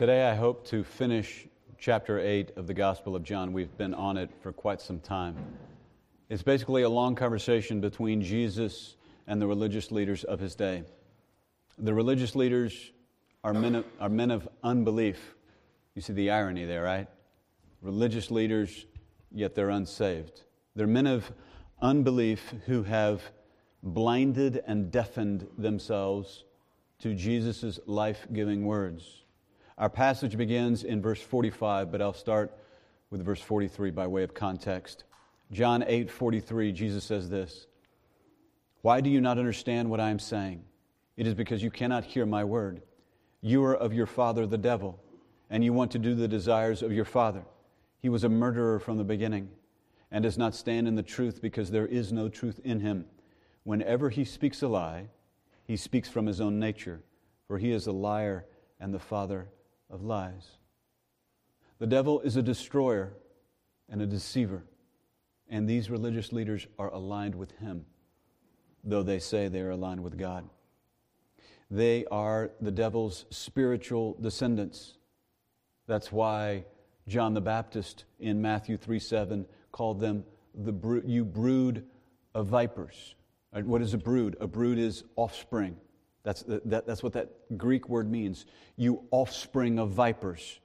Today, I hope to finish chapter 8 of the Gospel of John. We've been on it for quite some time. It's basically a long conversation between Jesus and the religious leaders of his day. The religious leaders are men of, are men of unbelief. You see the irony there, right? Religious leaders, yet they're unsaved. They're men of unbelief who have blinded and deafened themselves to Jesus' life giving words. Our passage begins in verse 45, but I'll start with verse 43 by way of context. John 8 43, Jesus says this Why do you not understand what I am saying? It is because you cannot hear my word. You are of your father, the devil, and you want to do the desires of your father. He was a murderer from the beginning and does not stand in the truth because there is no truth in him. Whenever he speaks a lie, he speaks from his own nature, for he is a liar and the father of lies. The devil is a destroyer and a deceiver, and these religious leaders are aligned with him, though they say they are aligned with God. They are the devil's spiritual descendants. That's why John the Baptist in Matthew 3 7 called them the bro- you brood of vipers. What is a brood? A brood is offspring. That's, that, that's what that Greek word means. You offspring of vipers.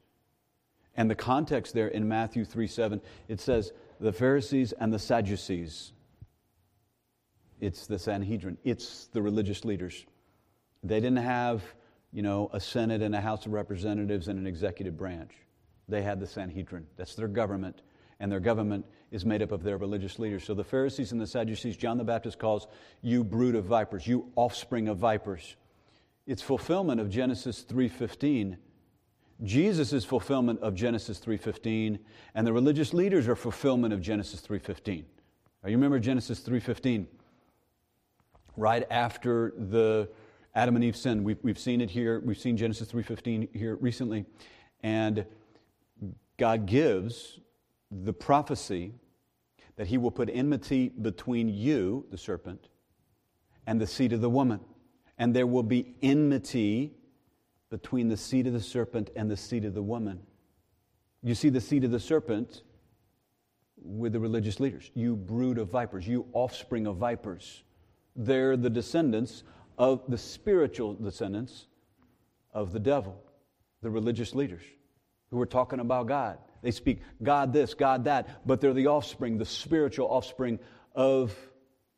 And the context there in Matthew 3 7, it says, the Pharisees and the Sadducees. It's the Sanhedrin, it's the religious leaders. They didn't have, you know, a Senate and a House of Representatives and an executive branch. They had the Sanhedrin. That's their government. And their government is made up of their religious leaders. So the Pharisees and the Sadducees, John the Baptist calls you brood of vipers, you offspring of vipers. It's fulfillment of Genesis 3:15. Jesus is fulfillment of Genesis 3:15, and the religious leaders are fulfillment of Genesis 3:15. Now, you remember Genesis 3:15? Right after the Adam and Eve sin, we've, we've seen it here. We've seen Genesis 3:15 here recently, and God gives the prophecy that he will put enmity between you, the serpent, and the seed of the woman. And there will be enmity between the seed of the serpent and the seed of the woman. You see the seed of the serpent with the religious leaders. You brood of vipers, you offspring of vipers. They're the descendants of the spiritual descendants of the devil, the religious leaders who are talking about God. They speak God this, God that, but they're the offspring, the spiritual offspring of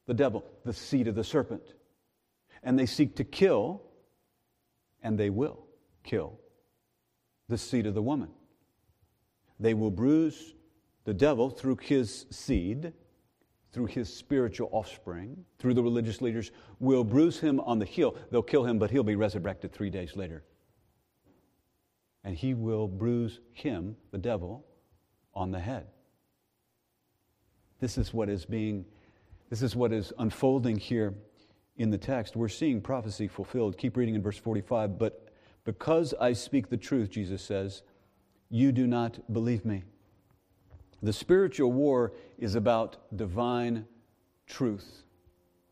the devil, the seed of the serpent. And they seek to kill, and they will kill the seed of the woman. They will bruise the devil through his seed, through his spiritual offspring, through the religious leaders, will bruise him on the heel. They'll kill him, but he'll be resurrected three days later and he will bruise him, the devil, on the head. This is what is being, this is what is unfolding here in the text. We're seeing prophecy fulfilled. Keep reading in verse 45. But because I speak the truth, Jesus says, you do not believe me. The spiritual war is about divine truth.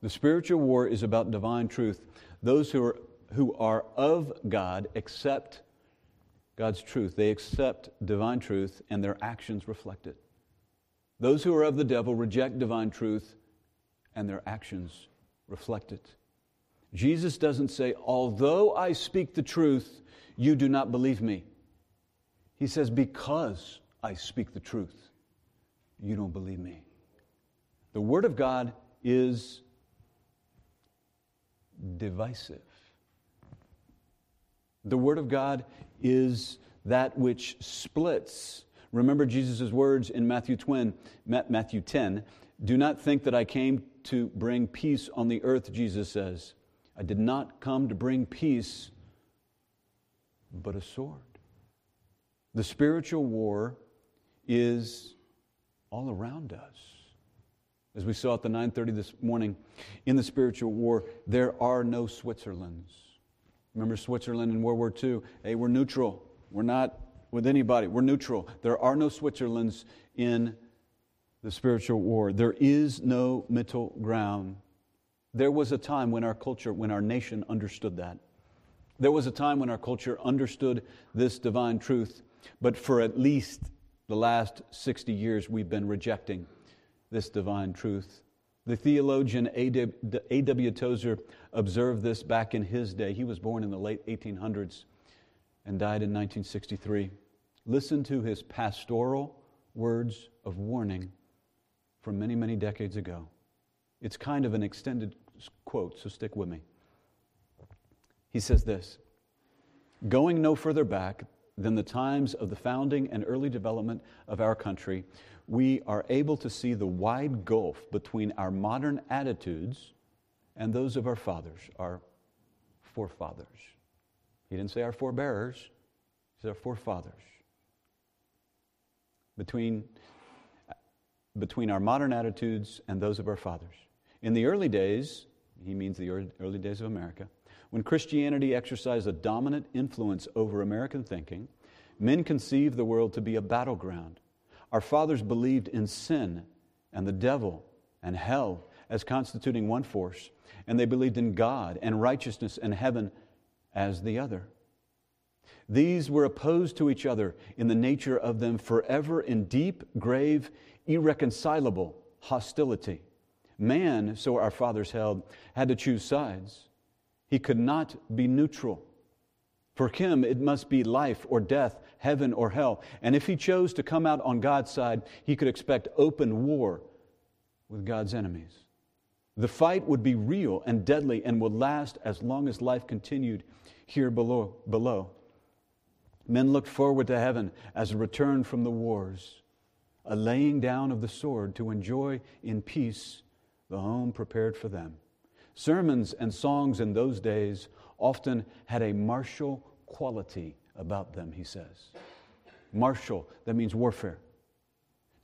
The spiritual war is about divine truth. Those who are, who are of God accept God's truth. They accept divine truth and their actions reflect it. Those who are of the devil reject divine truth and their actions reflect it. Jesus doesn't say, Although I speak the truth, you do not believe me. He says, Because I speak the truth, you don't believe me. The Word of God is divisive. The Word of God is that which splits. Remember Jesus' words in Matthew 10, Matthew 10 Do not think that I came to bring peace on the earth, Jesus says. I did not come to bring peace, but a sword. The spiritual war is all around us. As we saw at the 9:30 this morning, in the spiritual war, there are no Switzerlands. Remember Switzerland in World War II? Hey, we're neutral. We're not with anybody. We're neutral. There are no Switzerlands in the spiritual war. There is no middle ground. There was a time when our culture, when our nation understood that. There was a time when our culture understood this divine truth, but for at least the last 60 years, we've been rejecting this divine truth. The theologian A.W. Tozer observed this back in his day. He was born in the late 1800s and died in 1963. Listen to his pastoral words of warning from many, many decades ago. It's kind of an extended quote, so stick with me. He says this Going no further back than the times of the founding and early development of our country, we are able to see the wide gulf between our modern attitudes and those of our fathers, our forefathers. He didn't say our forebearers, he said our forefathers. Between, between our modern attitudes and those of our fathers. In the early days, he means the early days of America, when Christianity exercised a dominant influence over American thinking, men conceived the world to be a battleground. Our fathers believed in sin and the devil and hell as constituting one force, and they believed in God and righteousness and heaven as the other. These were opposed to each other in the nature of them forever in deep, grave, irreconcilable hostility. Man, so our fathers held, had to choose sides. He could not be neutral. For him, it must be life or death, heaven or hell. And if he chose to come out on God's side, he could expect open war with God's enemies. The fight would be real and deadly and would last as long as life continued here below. below. Men looked forward to heaven as a return from the wars, a laying down of the sword to enjoy in peace the home prepared for them. Sermons and songs in those days often had a martial quality about them, he says. Martial, that means warfare.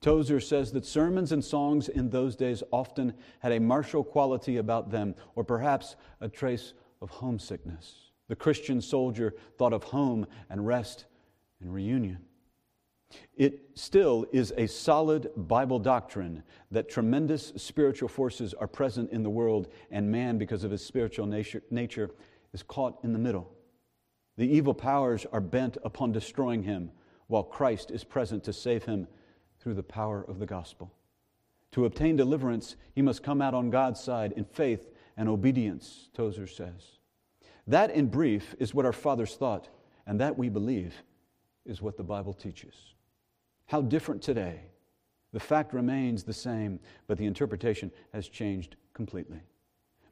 Tozer says that sermons and songs in those days often had a martial quality about them, or perhaps a trace of homesickness. The Christian soldier thought of home and rest and reunion. It still is a solid Bible doctrine that tremendous spiritual forces are present in the world, and man, because of his spiritual nature, is caught in the middle. The evil powers are bent upon destroying him, while Christ is present to save him through the power of the gospel. To obtain deliverance, he must come out on God's side in faith and obedience, Tozer says. That, in brief, is what our fathers thought, and that we believe is what the Bible teaches. How different today. The fact remains the same, but the interpretation has changed completely.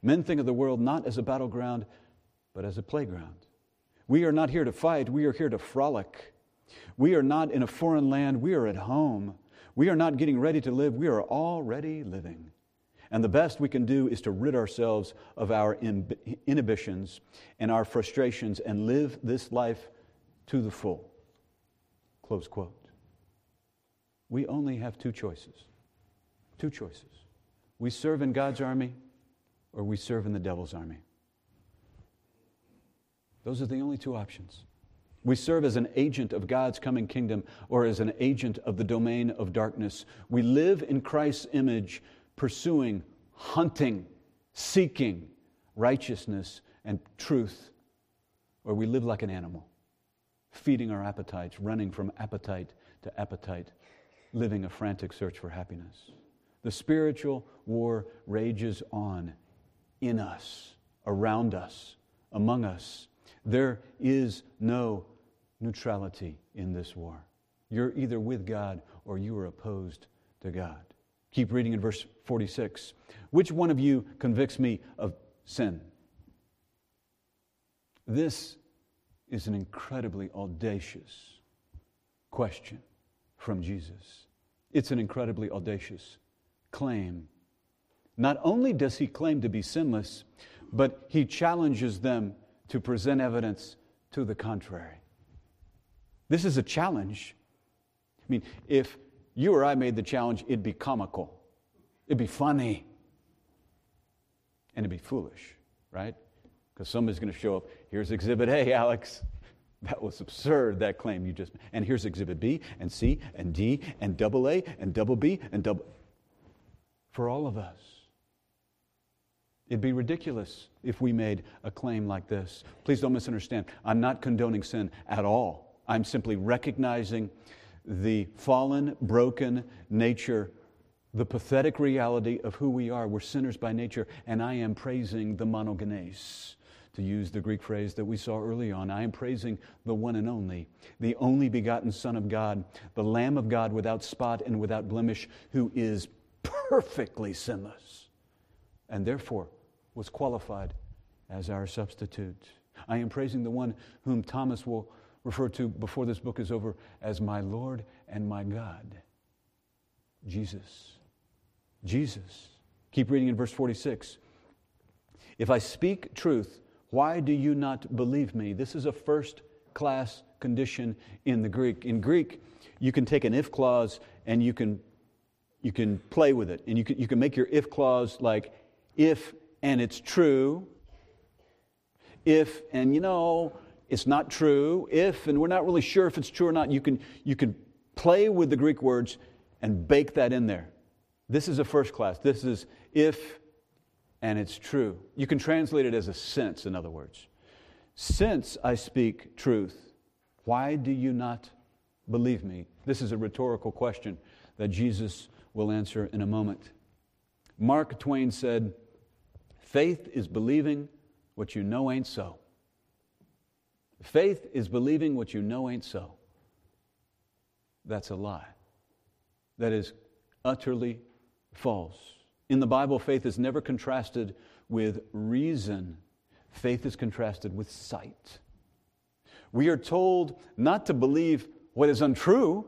Men think of the world not as a battleground, but as a playground. We are not here to fight, we are here to frolic. We are not in a foreign land, we are at home. We are not getting ready to live, we are already living. And the best we can do is to rid ourselves of our inhibitions and our frustrations and live this life to the full. Close quote we only have two choices. Two choices. We serve in God's army or we serve in the devil's army. Those are the only two options. We serve as an agent of God's coming kingdom or as an agent of the domain of darkness. We live in Christ's image, pursuing, hunting, seeking righteousness and truth, or we live like an animal, feeding our appetites, running from appetite to appetite, living a frantic search for happiness. The spiritual war rages on in us, around us, among us. There is no neutrality in this war. You're either with God or you are opposed to God. Keep reading in verse 46. Which one of you convicts me of sin? This is an incredibly audacious question from Jesus. It's an incredibly audacious claim. Not only does he claim to be sinless, but he challenges them to present evidence to the contrary. This is a challenge. I mean, if you or I made the challenge, it'd be comical, it'd be funny, and it'd be foolish, right? Because somebody's going to show up. Here's exhibit A, Alex. That was absurd, that claim you just made. And here's exhibit B and C and D and double A and double B and double. For all of us, It'd be ridiculous if we made a claim like this. Please don't misunderstand. I'm not condoning sin at all. I'm simply recognizing the fallen, broken nature, the pathetic reality of who we are. We're sinners by nature, and I am praising the monogenes, to use the Greek phrase that we saw early on. I am praising the one and only, the only begotten Son of God, the Lamb of God without spot and without blemish, who is perfectly sinless, and therefore was qualified as our substitute. I am praising the one whom Thomas will refer to before this book is over as my Lord and my God. Jesus. Jesus. Keep reading in verse 46. If I speak truth, why do you not believe me? This is a first class condition in the Greek. In Greek, you can take an if clause and you can, you can play with it. And you can, you can make your if clause like if and it's true, if and you know it's not true, if and we're not really sure if it's true or not, you can, you can play with the Greek words and bake that in there. This is a first class. This is if and it's true. You can translate it as a sense, in other words. Since I speak truth, why do you not believe me? This is a rhetorical question that Jesus will answer in a moment. Mark Twain said, Faith is believing what you know ain't so. Faith is believing what you know ain't so. That's a lie. That is utterly false. In the Bible, faith is never contrasted with reason, faith is contrasted with sight. We are told not to believe what is untrue.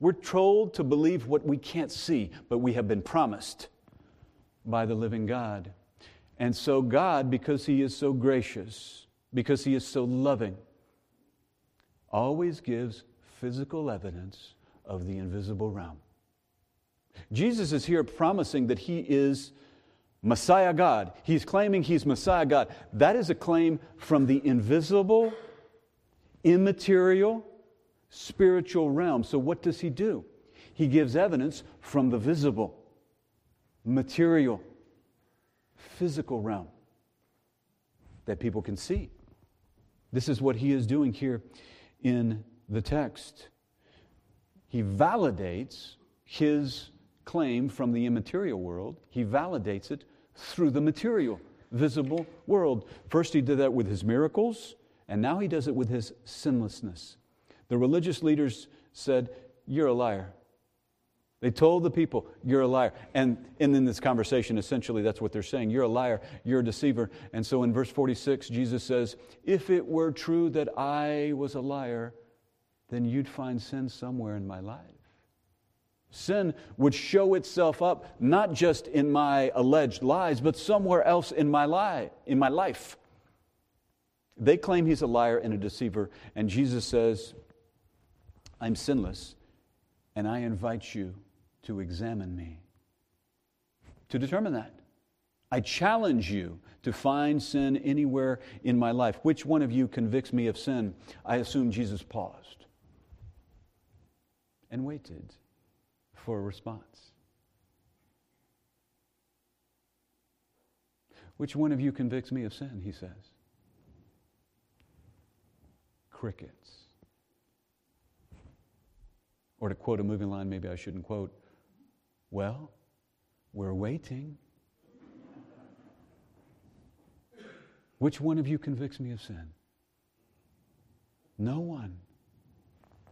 We're told to believe what we can't see, but we have been promised by the living God. And so, God, because He is so gracious, because He is so loving, always gives physical evidence of the invisible realm. Jesus is here promising that He is Messiah God. He's claiming He's Messiah God. That is a claim from the invisible, immaterial, spiritual realm. So, what does He do? He gives evidence from the visible, material, physical realm that people can see. This is what he is doing here in the text. He validates his claim from the immaterial world, he validates it through the material, visible world. First, he did that with his miracles, and now he does it with his sinlessness. The religious leaders said, You're a liar. They told the people, You're a liar. And, and in this conversation, essentially, that's what they're saying. You're a liar. You're a deceiver. And so in verse 46, Jesus says, If it were true that I was a liar, then you'd find sin somewhere in my life. Sin would show itself up not just in my alleged lies, but somewhere else in my, lie, in my life. They claim he's a liar and a deceiver, and Jesus says, I'm sinless, and I invite you to examine me, to determine that. I challenge you to find sin anywhere in my life. Which one of you convicts me of sin? I assume Jesus paused and waited for a response. Which one of you convicts me of sin? He says. Crickets. Or to quote a movie line maybe I shouldn't quote, well, we're waiting. Which one of you convicts me of sin? No one.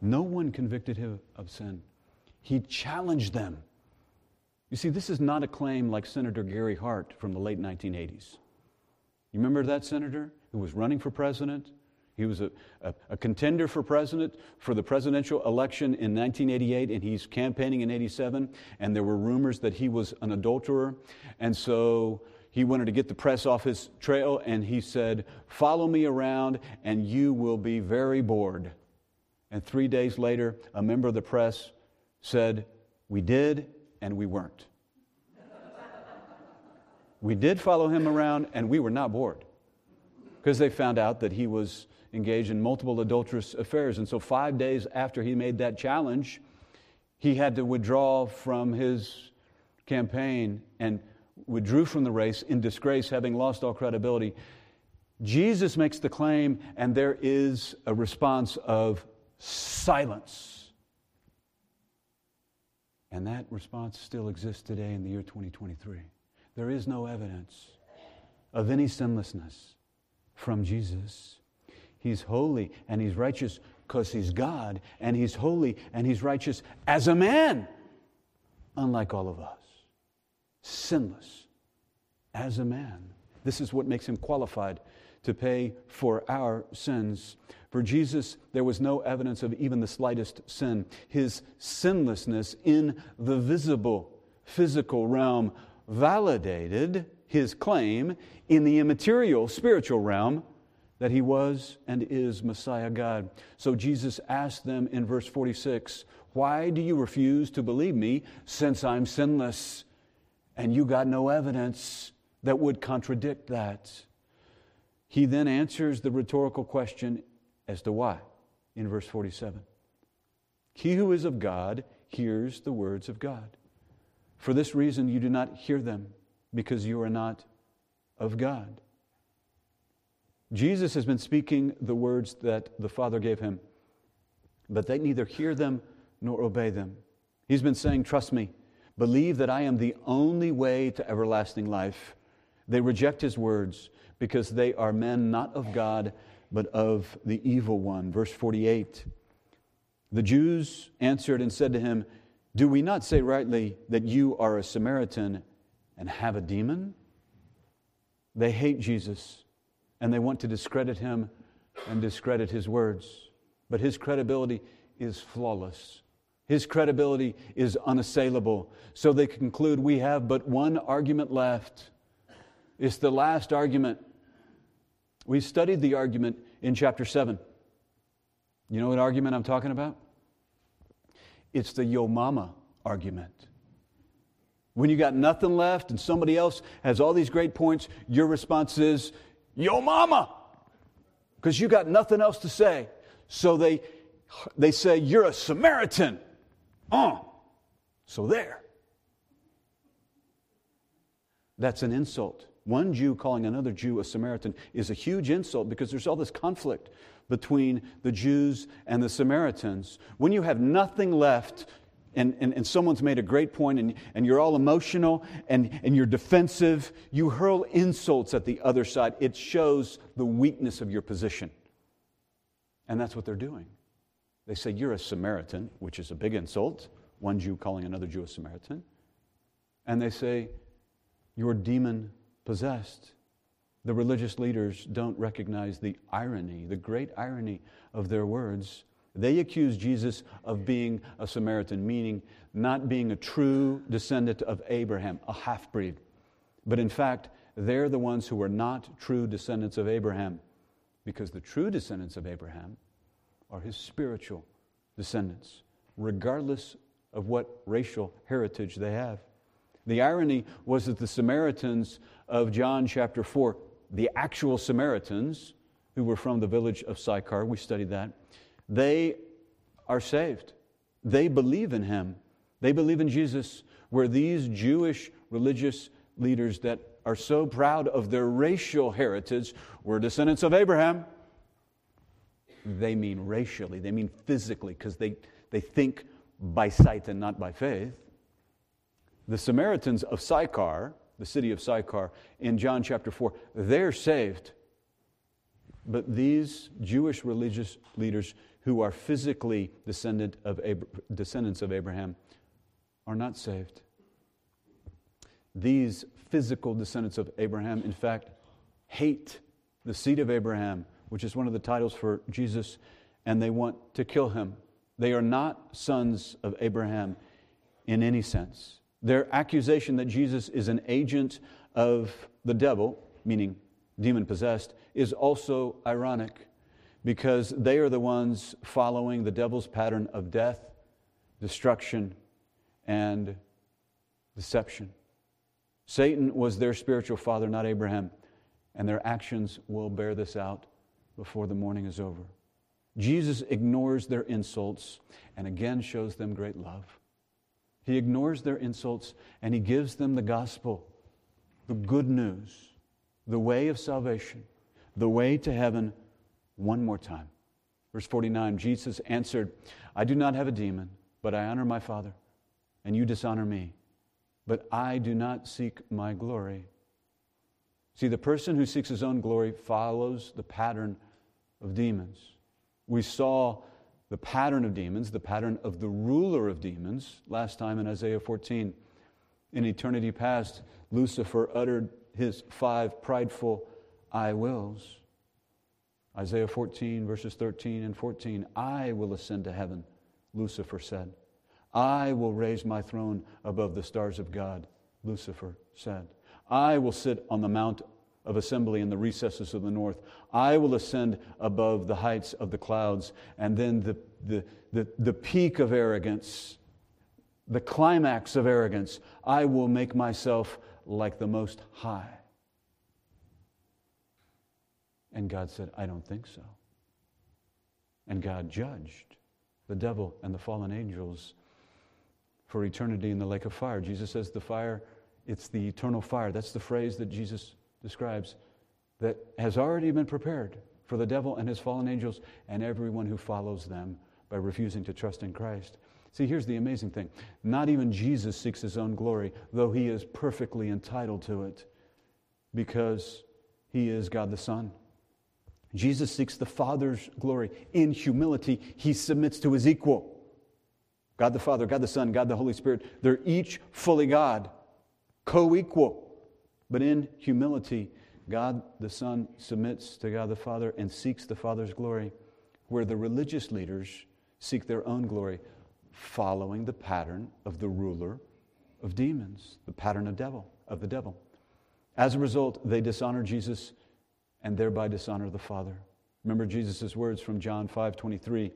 No one convicted him of sin. He challenged them. You see, this is not a claim like Senator Gary Hart from the late 1980s. You remember that senator who was running for president? He was a, a, a, contender for president for the presidential election in 1988, and he's campaigning in 87. And there were rumors that he was an adulterer. And so he wanted to get the press off his trail, and he said, Follow me around, and you will be very bored. And three days later, a member of the press said, We did, and we weren't. we did follow him around, and we were not bored because they found out that he was engaged in multiple adulterous affairs. And so, five days after he made that challenge, he had to withdraw from his campaign. And withdrew from the race in disgrace, having lost all credibility. Jesus makes the claim, and there is a response of silence. And that response still exists today in the year 2023. There is no evidence of any sinlessness from Jesus. He's holy and he's righteous because he's God, and he's holy and he's righteous as a man, unlike all of us. Sinless as a man. This is what makes him qualified to pay for our sins. For Jesus, there was no evidence of even the slightest sin. His sinlessness in the visible, physical realm validated his claim in the immaterial, spiritual realm that he was and is Messiah God. So Jesus asked them in verse 46 Why do you refuse to believe me since I'm sinless? And you got no evidence that would contradict that. He then answers the rhetorical question as to why in verse 47. He who is of God hears the words of God. For this reason, you do not hear them, because you are not of God. Jesus has been speaking the words that the Father gave him, but they neither hear them nor obey them. He's been saying, Trust me, believe that I am the only way to everlasting life. They reject his words because they are men not of God, but of the evil one. Verse 48 The Jews answered and said to him, Do we not say rightly that you are a Samaritan and have a demon? They hate Jesus and they want to discredit him and discredit his words. But his credibility is flawless. His credibility is unassailable. So they conclude we have but one argument left. It's the last argument. We studied the argument in chapter 7. You know what argument I'm talking about? It's the yo mama argument. When you got nothing left and somebody else has all these great points, your response is, Yo mama, because you got nothing else to say. So they, they say, You're a Samaritan. Uh. So there. That's an insult. One Jew calling another Jew a Samaritan is a huge insult because there's all this conflict between the Jews and the Samaritans. When you have nothing left and, and, and someone's made a great point and, and you're all emotional and, and you're defensive, you hurl insults at the other side. It shows the weakness of your position. And that's what they're doing. They say, You're a Samaritan, which is a big insult, one Jew calling another Jew a Samaritan. And they say, You're demon possessed. The religious leaders don't recognize the irony, the great irony of their words. They accuse Jesus of being a Samaritan, meaning not being a true descendant of Abraham, a half breed. But in fact, they're the ones who are not true descendants of Abraham, because the true descendants of Abraham are his spiritual descendants, regardless of what racial heritage they have. The irony was that the Samaritans of John chapter 4, the actual Samaritans who were from the village of Sychar, we studied that, they are saved. They believe in him. They believe in Jesus, where these Jewish religious leaders that are so proud of their racial heritage were descendants of Abraham. They mean racially, they mean physically, because they, they think by sight and not by faith. The Samaritans of Sychar, the city of Sychar, in John chapter 4, they're saved. But these Jewish religious leaders who are physically descendant of descendants of Abraham are not saved. These physical descendants of Abraham, in fact, hate the seed of Abraham, which is one of the titles for Jesus, and they want to kill him. They are not sons of Abraham in any sense. Their accusation that Jesus is an agent of the devil, meaning demon possessed, is also ironic because they are the ones following the devil's pattern of death, destruction, and deception. Satan was their spiritual father, not Abraham, and their actions will bear this out before the morning is over. Jesus ignores their insults and again shows them great love. He ignores their insults and he gives them the gospel the good news, the way of salvation, the way to heaven one more time. Verse 49 Jesus answered, I do not have a demon, but I honor my Father, and you dishonor me. But I do not seek my glory. See, the person who seeks his own glory follows the pattern of demons. We saw the pattern of demons, the pattern of the ruler of demons, last time in Isaiah 14. In eternity past, Lucifer uttered his five prideful I wills. Isaiah 14, verses 13 and 14 I will ascend to heaven, Lucifer said. I will raise my throne above the stars of God, Lucifer said. I will sit on the mount of assembly in the recesses of the north. I will ascend above the heights of the clouds. And then the, the, the, the peak of arrogance, the climax of arrogance, I will make myself like the Most High. And God said, I don't think so. And God judged the devil and the fallen angels for eternity in the lake of fire. Jesus says the fire, it's the eternal fire. That's the phrase that Jesus describes that has already been prepared for the devil and his fallen angels and everyone who follows them by refusing to trust in Christ. See, here's the amazing thing not even Jesus seeks his own glory, though he is perfectly entitled to it because he is God the Son. Jesus seeks the Father's glory. In humility, he submits to his equal. God the Father, God the Son, God the Holy Spirit, they're each fully God, co equal. But in humility, God the Son submits to God the Father and seeks the Father's glory, where the religious leaders seek their own glory, following the pattern of the ruler of demons, the pattern of devil, of the devil. As a result, they dishonor Jesus and thereby dishonor the Father. Remember Jesus' words from John 5 23.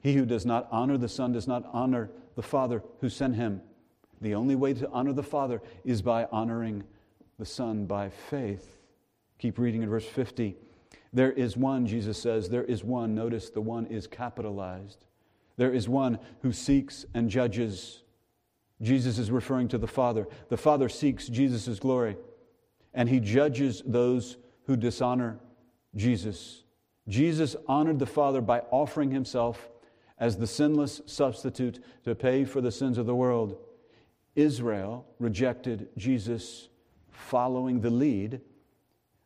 He who does not honor the Son does not honor the Father who sent him. The only way to honor the Father is by honoring the Son by faith. Keep reading in verse 50. There is one, Jesus says, there is one. Notice the one is capitalized. There is one who seeks and judges. Jesus is referring to the Father. The Father seeks Jesus' glory, and he judges those who dishonor Jesus. Jesus honored the Father by offering himself as the sinless substitute to pay for the sins of the world. Israel rejected Jesus following the lead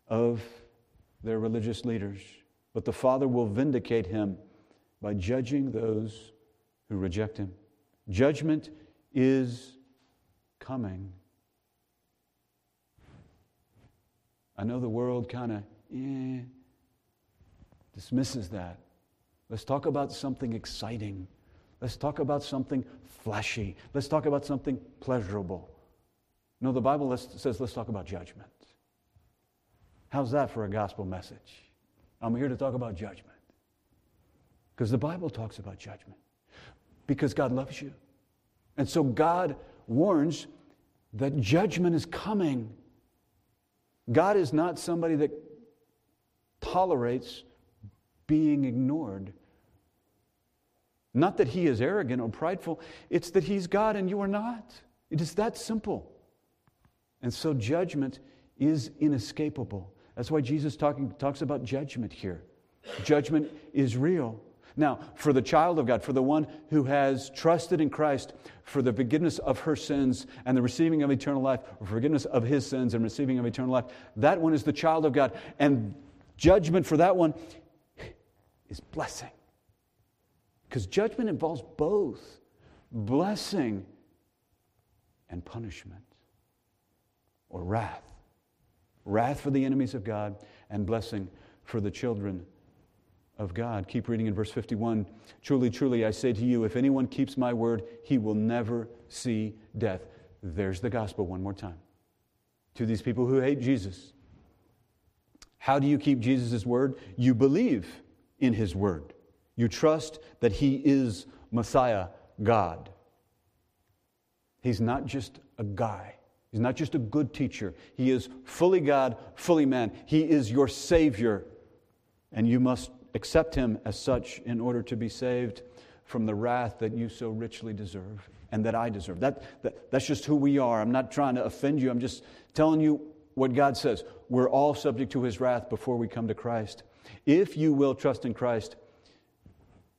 of their religious leaders. But the Father will vindicate him by judging those who reject him. Judgment is coming. I know the world kind of eh, dismisses that. Let's talk about something exciting. Let's talk about something flashy. Let's talk about something pleasurable. No, the Bible says let's talk about judgment. How's that for a gospel message? I'm here to talk about judgment. Because the Bible talks about judgment. Because God loves you. And so God warns that judgment is coming. God is not somebody that tolerates being ignored. Not that he is arrogant or prideful, it's that he's God and you are not. It is that simple. And so judgment is inescapable. That's why Jesus talking, talks about judgment here. Judgment is real. Now, for the child of God, for the one who has trusted in Christ for the forgiveness of her sins and the receiving of eternal life, or forgiveness of his sins and receiving of eternal life, that one is the child of God. And judgment for that one is blessing. Because judgment involves both blessing and punishment or wrath. Wrath for the enemies of God and blessing for the children of God. Keep reading in verse 51. Truly, truly, I say to you, if anyone keeps my word, he will never see death. There's the gospel one more time. To these people who hate Jesus. How do you keep Jesus' word? You believe in his word. You trust that he is Messiah, God. He's not just a guy. He's not just a good teacher. He is fully God, fully man. He is your Savior. And you must accept him as such in order to be saved from the wrath that you so richly deserve and that I deserve. That, that, that's just who we are. I'm not trying to offend you. I'm just telling you what God says. We're all subject to his wrath before we come to Christ. If you will trust in Christ,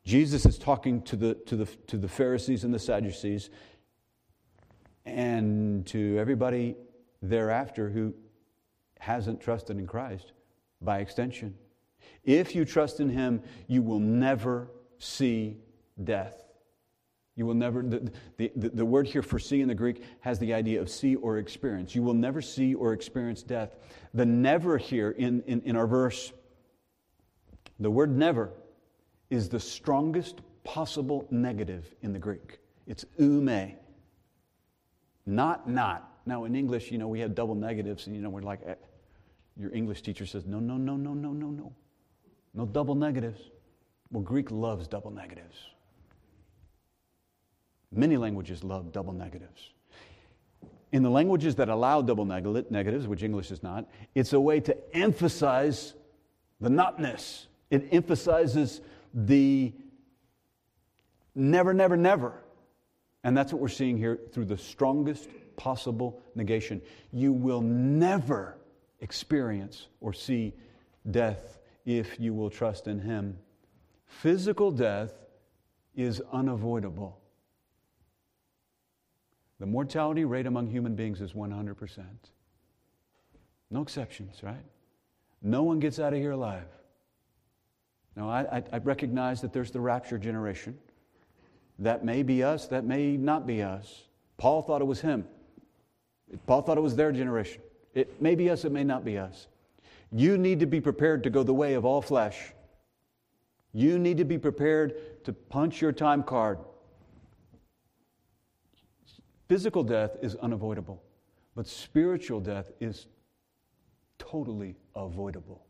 Jesus is talking to the, to the, to the Pharisees and the Sadducees and to everybody thereafter who hasn't trusted in Christ by extension. If you trust in Him, you will never see death. You will never, the, the, the, word here for see in the Greek has the idea of see or experience. You will never see or experience death. The never here in, in, in our verse, the word never is the strongest possible negative in the Greek. It's ou mē, not not. Now, in English, you know, we have double negatives, and, you know, we're like, eh, your English teacher says, no, no, no, no, no, no, no. No double negatives. Well, Greek loves double negatives. Many languages love double negatives. In the languages that allow double neg- negatives, which English is not, it's a way to emphasize the notness. It emphasizes the never, never, never. And that's what we're seeing here through the strongest possible negation. You will never experience or see death if you will trust in Him. Physical death is unavoidable. The mortality rate among human beings is 100%. No exceptions, right? No one gets out of here alive. Now, I, I, recognize that there's the rapture generation. That may be us, that may not be us. Paul thought it was him. Paul thought it was their generation. It may be us, it may not be us. You need to be prepared to go the way of all flesh. You need to be prepared to punch your time card Physical death is unavoidable, but spiritual death is totally avoidable.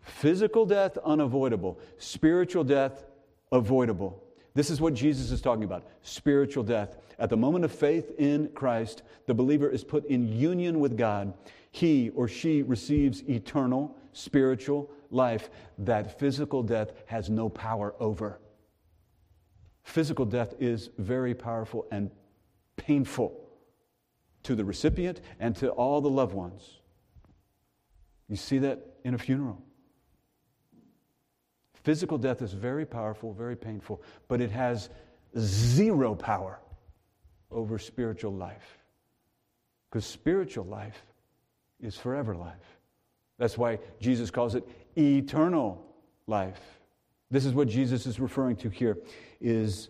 Physical death, unavoidable. Spiritual death, avoidable. This is what Jesus is talking about spiritual death. At the moment of faith in Christ, the believer is put in union with God. He or she receives eternal spiritual life that physical death has no power over. Physical death is very powerful and painful to the recipient and to all the loved ones. You see that in a funeral. Physical death is very powerful, very painful, but it has zero power over spiritual life. Because spiritual life is forever life. That's why Jesus calls it eternal life. This is what Jesus is referring to here is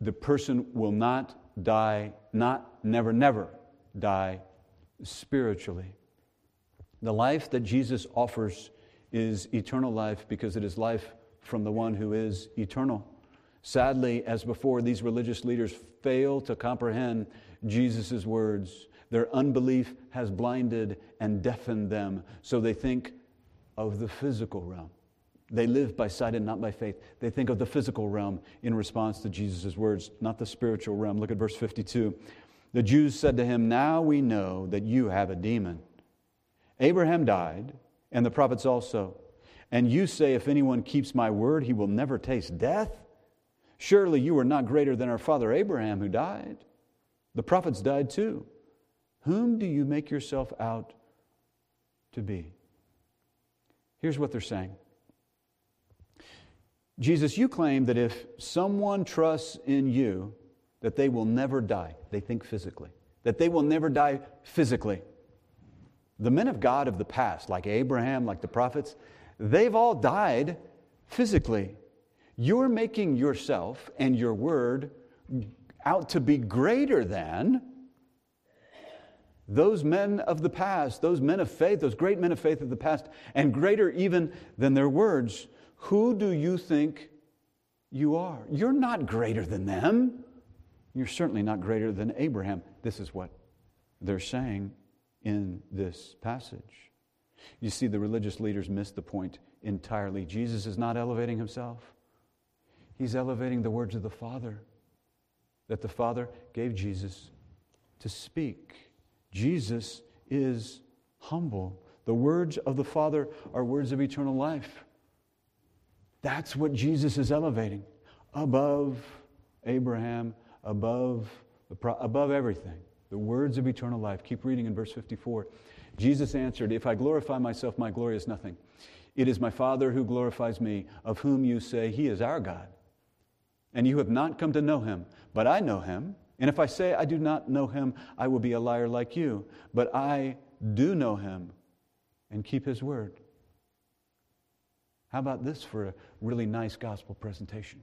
the person will not die, not never, never die spiritually. The life that Jesus offers is eternal life because it is life from the one who is eternal. Sadly, as before, these religious leaders fail to comprehend Jesus' words. Their unbelief has blinded and deafened them, so they think of the physical realm. They live by sight and not by faith. They think of the physical realm in response to Jesus' words, not the spiritual realm. Look at verse 52. The Jews said to him, Now we know that you have a demon. Abraham died, and the prophets also. And you say, If anyone keeps my word, he will never taste death? Surely you are not greater than our father Abraham, who died. The prophets died too. Whom do you make yourself out to be? Here's what they're saying Jesus, you claim that if someone trusts in you, that they will never die. They think physically, that they will never die physically. The men of God of the past, like Abraham, like the prophets, they've all died physically. You're making yourself and your word out to be greater than those men of the past, those men of faith, those great men of faith of the past, and greater even than their words who do you think you are? You're not greater than them. You're certainly not greater than Abraham. This is what they're saying in this passage. You see, the religious leaders missed the point entirely. Jesus is not elevating himself, he's elevating the words of the Father that the Father gave Jesus to speak. Jesus is humble. The words of the Father are words of eternal life. That's what Jesus is elevating above Abraham, above, above everything. The words of eternal life. Keep reading in verse 54. Jesus answered, If I glorify myself, my glory is nothing. It is my Father who glorifies me, of whom you say he is our God. And you have not come to know him, but I know him. And if I say I do not know him, I will be a liar like you. But I do know him and keep his word. How about this for a really nice gospel presentation?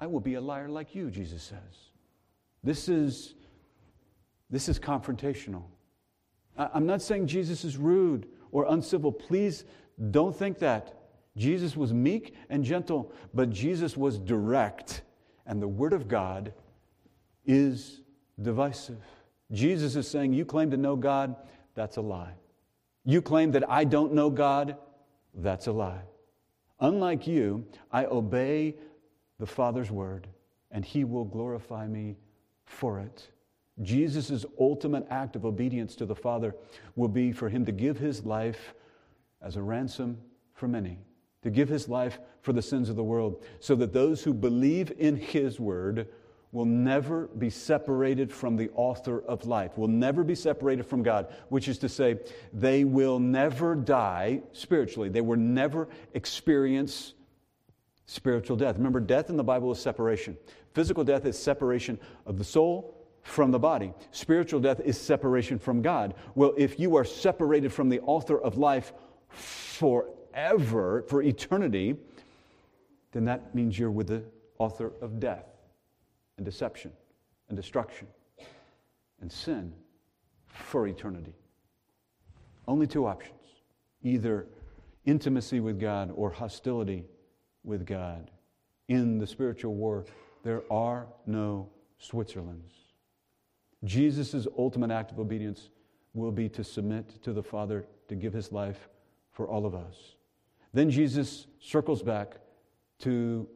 I will be a liar like you, Jesus says. This is, this is confrontational. I'm not saying Jesus is rude or uncivil. Please don't think that. Jesus was meek and gentle, but Jesus was direct, and the Word of God is divisive. Jesus is saying, You claim to know God, that's a lie. You claim that I don't know God, that's a lie. Unlike you, I obey the Father's word, and He will glorify me for it. Jesus' ultimate act of obedience to the Father will be for Him to give His life as a ransom for many, to give His life for the sins of the world, so that those who believe in His word will never be separated from the author of life, will never be separated from God, which is to say, they will never die spiritually. They will never experience spiritual death. Remember, death in the Bible is separation. Physical death is separation of the soul from the body. Spiritual death is separation from God. Well, if you are separated from the author of life forever, for eternity, then that means you're with the author of death and deception and destruction and sin for eternity. Only two options either intimacy with God or hostility with God. In the spiritual war, there are no Switzerlands. Jesus' ultimate act of obedience will be to submit to the Father to give his life for all of us. Then Jesus circles back to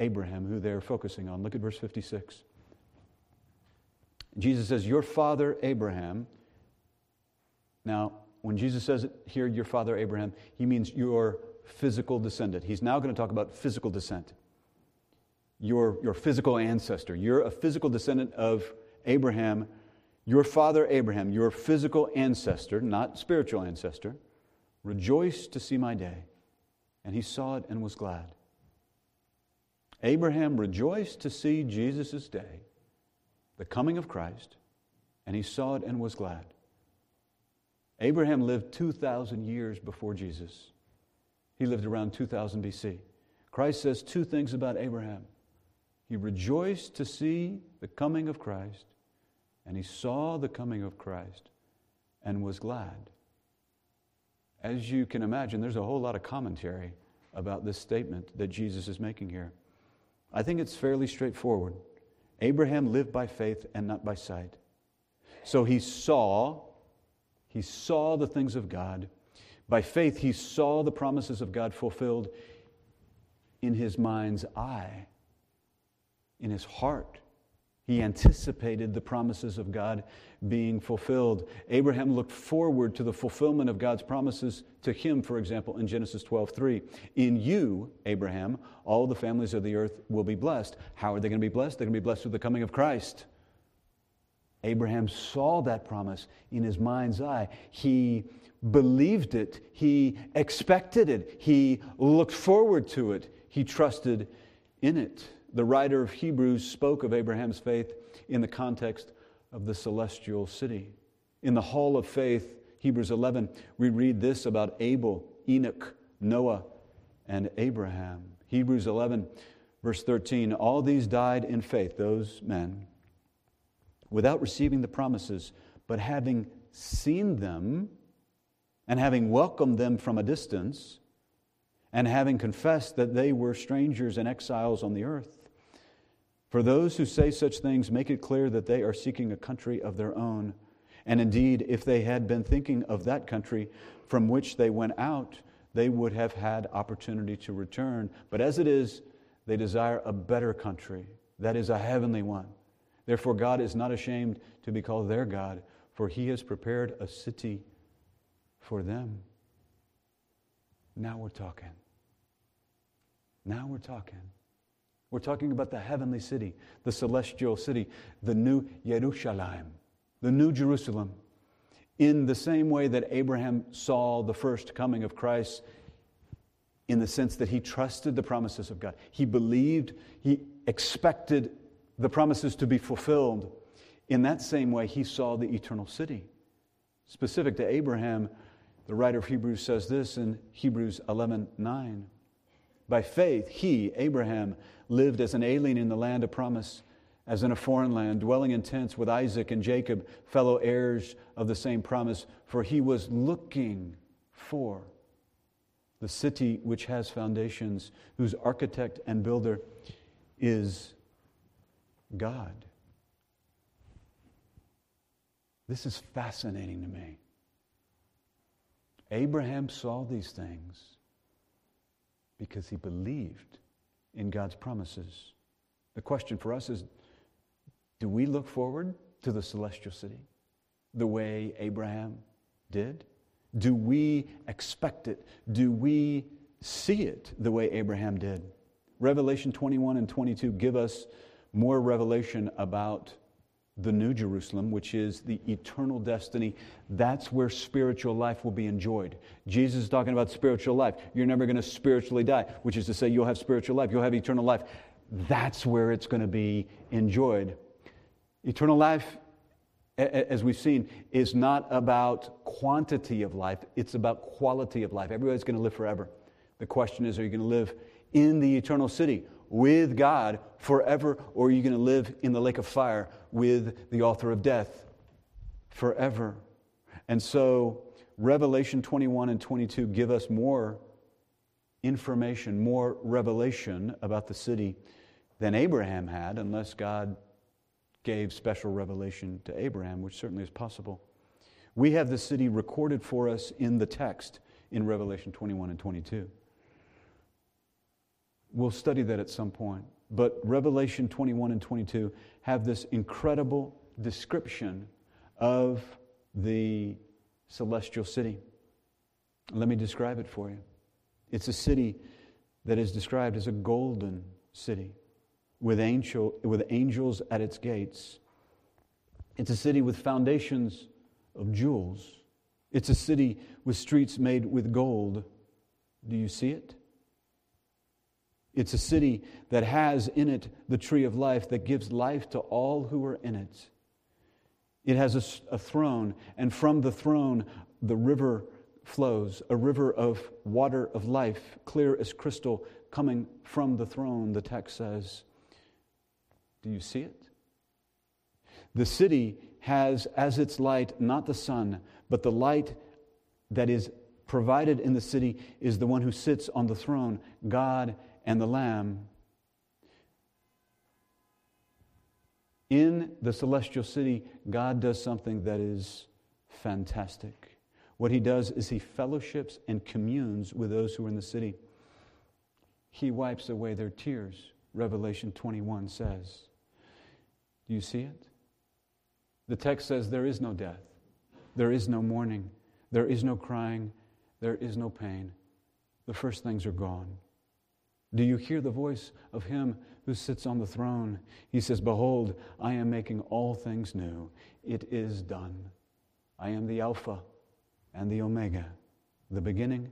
Abraham, who they're focusing on. Look at verse 56. Jesus says, Your father Abraham. Now, when Jesus says it here, your father Abraham, he means your physical descendant. He's now going to talk about physical descent. Your, your physical ancestor. You're a physical descendant of Abraham. Your father Abraham, your physical ancestor, not spiritual ancestor, rejoiced to see my day. And he saw it and was glad. Abraham rejoiced to see Jesus' day, the coming of Christ, and he saw it and was glad. Abraham lived 2,000 years before Jesus. He lived around 2000 BC. Christ says two things about Abraham. He rejoiced to see the coming of Christ, and he saw the coming of Christ and was glad. As you can imagine, there's a whole lot of commentary about this statement that Jesus is making here. I think it's fairly straightforward. Abraham lived by faith and not by sight. So he saw, he saw the things of God. By faith, he saw the promises of God fulfilled in his mind's eye, in his heart. He anticipated the promises of God being fulfilled. Abraham looked forward to the fulfillment of God's promises to him, for example, in Genesis 12 3. In you, Abraham, all the families of the earth will be blessed. How are they going to be blessed? They're going to be blessed with the coming of Christ. Abraham saw that promise in his mind's eye. He believed it, he expected it, he looked forward to it, he trusted in it. The writer of Hebrews spoke of Abraham's faith in the context of the celestial city. In the hall of faith, Hebrews 11, we read this about Abel, Enoch, Noah, and Abraham. Hebrews 11, verse 13 All these died in faith, those men, without receiving the promises, but having seen them and having welcomed them from a distance, and having confessed that they were strangers and exiles on the earth. For those who say such things make it clear that they are seeking a country of their own. And indeed, if they had been thinking of that country from which they went out, they would have had opportunity to return. But as it is, they desire a better country, that is, a heavenly one. Therefore, God is not ashamed to be called their God, for he has prepared a city for them. Now we're talking. Now we're talking. We're talking about the heavenly city, the celestial city, the new Jerusalem, the new Jerusalem. in the same way that Abraham saw the first coming of Christ, in the sense that he trusted the promises of God. He believed, he expected the promises to be fulfilled. In that same way, he saw the eternal city. Specific to Abraham, the writer of Hebrews says this in Hebrews 11 9. By faith, he, Abraham, lived as an alien in the land of promise, as in a foreign land, dwelling in tents with Isaac and Jacob, fellow heirs of the same promise, for he was looking for the city which has foundations, whose architect and builder is God. This is fascinating to me. Abraham saw these things because he believed in God's promises. The question for us is do we look forward to the celestial city the way Abraham did? Do we expect it? Do we see it the way Abraham did? Revelation 21 and 22 give us more revelation about the New Jerusalem, which is the eternal destiny. That's where spiritual life will be enjoyed. Jesus is talking about spiritual life. You're never going to spiritually die, which is to say, you'll have spiritual life, you'll have eternal life. That's where it's going to be enjoyed. Eternal life, as we've seen, is not about quantity of life, it's about quality of life. Everybody's going to live forever. The question is, are you going to live in the eternal city with God forever, or are you going to live in the lake of fire with the author of death forever? And so, Revelation 21 and 22 give us more information, more revelation about the city than Abraham had, unless God gave special revelation to Abraham, which certainly is possible. We have the city recorded for us in the text in Revelation 21 and 22. We'll study that at some point. But Revelation 21 and 22 have this incredible description of the celestial city. Let me describe it for you. It's a city that is described as a golden city with, angel, with angels at its gates. It's a city with foundations of jewels. It's a city with streets made with gold. Do you see it? It's a city that has in it the tree of life that gives life to all who are in it. It has a, a, throne, and from the throne, the river flows, a river of water of life, clear as crystal, coming from the throne, the text says. Do you see it? The city has as its light not the sun, but the light that is provided in the city is the one who sits on the throne, God and the Lamb. In the celestial city, God does something that is fantastic. What he does is he fellowships and communes with those who are in the city. He wipes away their tears, Revelation 21 says. Do you see it? The text says there is no death, there is no mourning, there is no crying, there is no pain. The first things are gone. Do you hear the voice of him who sits on the throne? He says, Behold, I am making all things new. It is done. I am the Alpha and the Omega, the beginning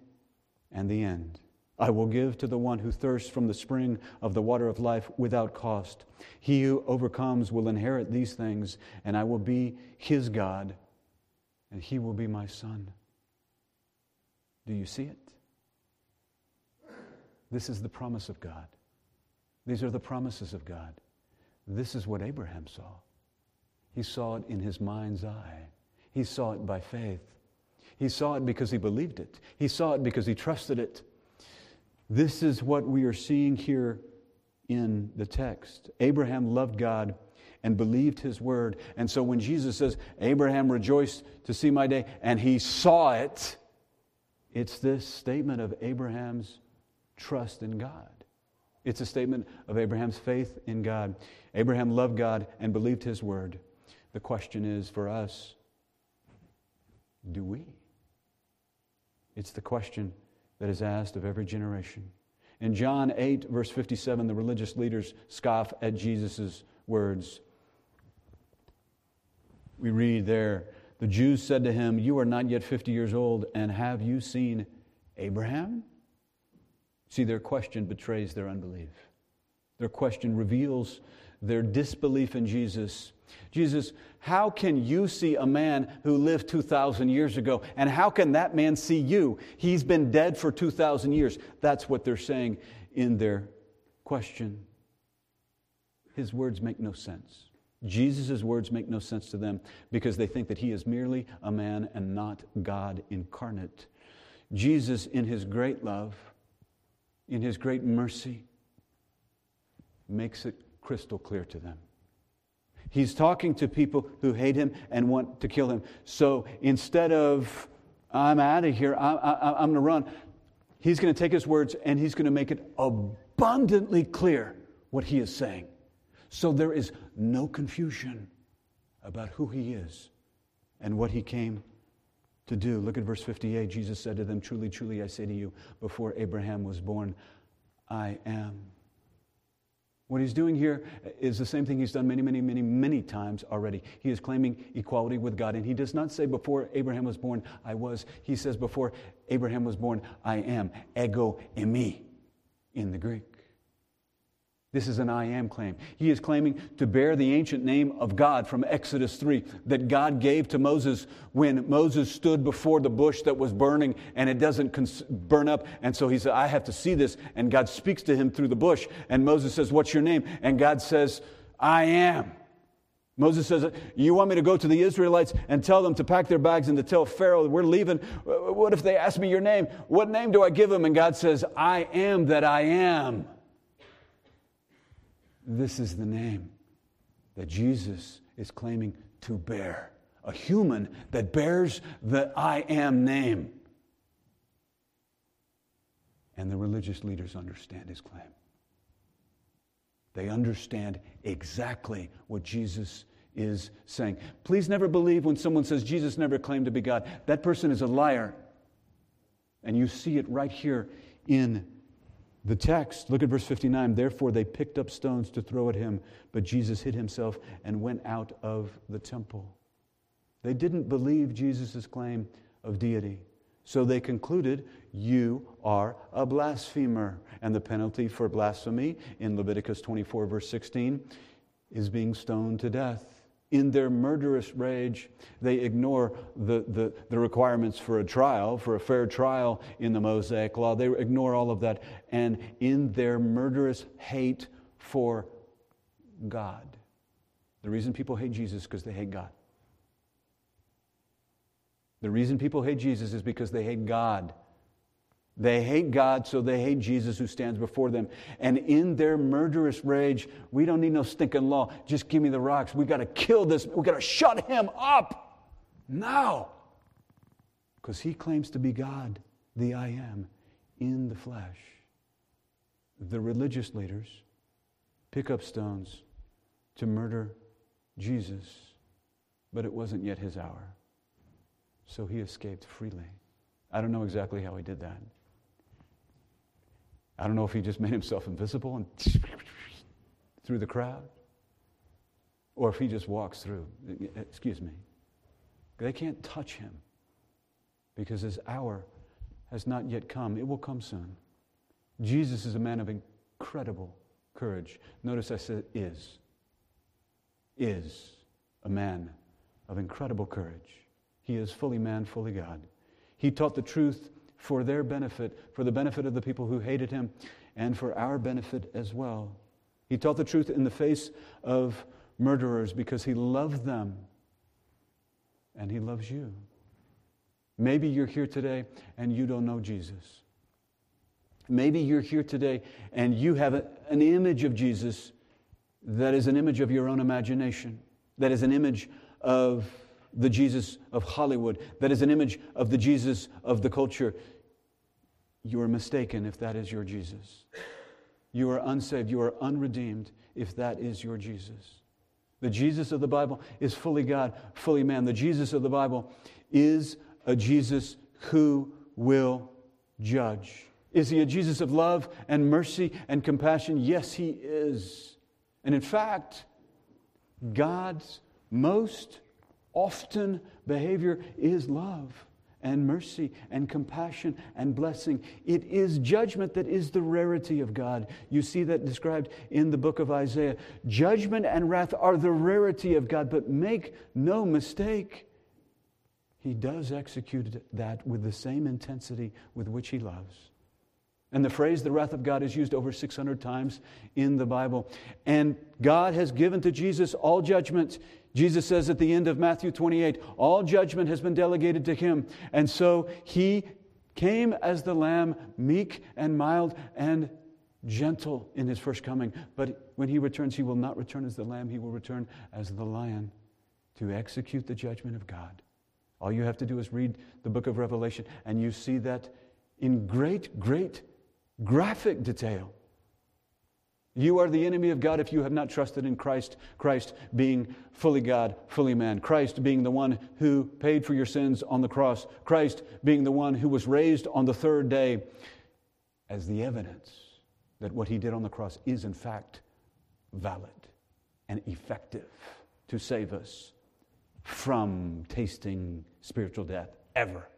and the end. I will give to the one who thirsts from the spring of the water of life without cost. He who overcomes will inherit these things, and I will be his God, and he will be my son. Do you see it? This is the promise of God. These are the promises of God. This is what Abraham saw. He saw it in his mind's eye. He saw it by faith. He saw it because he believed it. He saw it because he trusted it. This is what we are seeing here in the text. Abraham loved God and believed his word. And so when Jesus says, Abraham rejoiced to see my day, and he saw it, it's this statement of Abraham's trust in God. It's a statement of Abraham's faith in God. Abraham loved God and believed his word. The question is for us do we? It's the question that is asked of every generation. In John 8, verse 57, the religious leaders scoff at Jesus' words. We read there The Jews said to him, You are not yet 50 years old, and have you seen Abraham? See, their question betrays their unbelief. Their question reveals their disbelief in Jesus. Jesus, how can you see a man who lived 2,000 years ago? And how can that man see you? He's been dead for 2,000 years. That's what they're saying in their question. His words make no sense. Jesus' words make no sense to them because they think that he is merely a man and not God incarnate. Jesus, in his great love, in his great mercy, makes it crystal clear to them. He's talking to people who hate him and want to kill him. So instead of, I'm out of here, I, I'm going to run, he's going to take his words and he's going to make it abundantly clear what he is saying. So there is no confusion about who he is and what he came to do. Look at verse 58. Jesus said to them, Truly, truly, I say to you, before Abraham was born, I am. What he's doing here is the same thing he's done many, many, many, many times already. He is claiming equality with God. And he does not say, Before Abraham was born, I was. He says, Before Abraham was born, I am. Ego eimi in the Greek. This is an I am claim. He is claiming to bear the ancient name of God from Exodus 3 that God gave to Moses when Moses stood before the bush that was burning and it doesn't cons- burn up. And so he said, I have to see this. And God speaks to him through the bush. And Moses says, What's your name? And God says, I am. Moses says, You want me to go to the Israelites and tell them to pack their bags and to tell Pharaoh, We're leaving? What if they ask me your name? What name do I give them? And God says, I am that I am. This is the name that Jesus is claiming to bear a human that bears the I am name. And the religious leaders understand his claim. They understand exactly what Jesus is saying. Please never believe when someone says Jesus never claimed to be God. That person is a liar. And you see it right here in the text, look at verse 59. Therefore, they picked up stones to throw at him, but Jesus hid himself and went out of the temple. They didn't believe Jesus' claim of deity. So they concluded, You are a blasphemer. And the penalty for blasphemy in Leviticus 24, verse 16, is being stoned to death in their murderous rage, they ignore the, the, the, requirements for a trial, for a fair trial in the Mosaic Law. They ignore all of that. And in their murderous hate for God, the reason people hate Jesus is because they hate God. The reason people hate Jesus is because they hate God. They hate God, so they hate Jesus who stands before them. And in their murderous rage, we don't need no stinking law. Just give me the rocks. We got to kill this. We got to shut him up now. Because he claims to be God, the I am, in the flesh. The religious leaders pick up stones to murder Jesus, but it wasn't yet his hour. So he escaped freely. I don't know exactly how he did that. I don't know if he just made himself invisible and through the crowd, or if he just walks through. Excuse me. They can't touch him because his hour has not yet come. It will come soon. Jesus is a man of incredible courage. Notice I said is. Is a man of incredible courage. He is fully man, fully God. He taught the truth for their benefit, for the benefit of the people who hated him, and for our benefit as well. He taught the truth in the face of murderers because he loved them and he loves you. Maybe you're here today and you don't know Jesus. Maybe you're here today and you have a, an image of Jesus that is an image of your own imagination, that is an image of the Jesus of Hollywood, that is an image of the Jesus of the culture, you are mistaken if that is your Jesus. You are unsaved, you are unredeemed if that is your Jesus. The Jesus of the Bible is fully God, fully man. The Jesus of the Bible is a Jesus who will judge. Is he a Jesus of love and mercy and compassion? Yes, he is. And in fact, God's most Often, behavior is love and mercy and compassion and blessing. It is judgment that is the rarity of God. You see that described in the book of Isaiah. Judgment and wrath are the rarity of God, but make no mistake, He does execute that with the same intensity with which He loves. And the phrase, the wrath of God, is used over 600 times in the Bible. And God has given to Jesus all judgment. Jesus says at the end of Matthew 28, all judgment has been delegated to him. And so he came as the lamb, meek and mild and gentle in his first coming. But when he returns, he will not return as the lamb, he will return as the lion to execute the judgment of God. All you have to do is read the book of Revelation, and you see that in great, great, graphic detail. You are the enemy of God if you have not trusted in Christ, Christ being fully God, fully man, Christ being the one who paid for your sins on the cross, Christ being the one who was raised on the third day as the evidence that what he did on the cross is, in fact, valid and effective to save us from tasting spiritual death ever.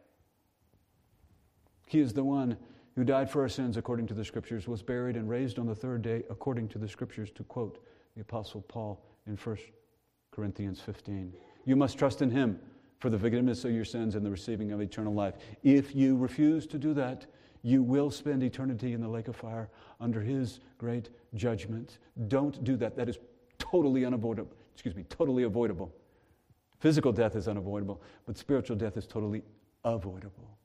He is the one who died for our sins according to the Scriptures, was buried and raised on the third day according to the Scriptures, to quote the Apostle Paul in 1 Corinthians 15. You must trust in Him for the forgiveness of your sins and the receiving of eternal life. If you refuse to do that, you will spend eternity in the lake of fire under His great judgment. Don't do that. That is totally unavoidable. Excuse me, totally avoidable. Physical death is unavoidable, but spiritual death is totally avoidable.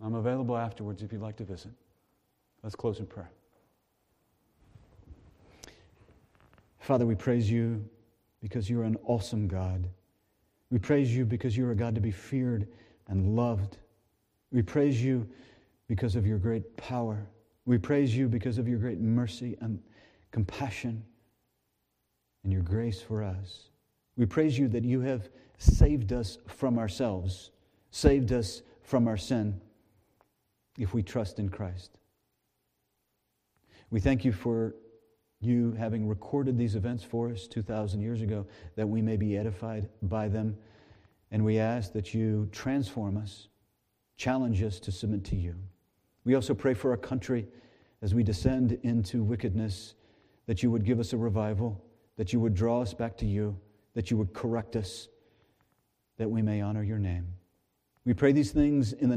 I'm available afterwards if you'd like to visit. Let's close in prayer. Father, we praise you because you're an awesome God. We praise you because you're a God to be feared and loved. We praise you because of your great power. We praise you because of your great mercy and compassion and your grace for us. We praise you that you have saved us from ourselves, saved us from our sin if we trust in Christ. We thank you for you having recorded these events for us 2,000 years ago that we may be edified by them. And we ask that you transform us, challenge us to submit to you. We also pray for our country as we descend into wickedness, that you would give us a revival, that you would draw us back to you, that you would correct us, that we may honor your name. We pray these things in the name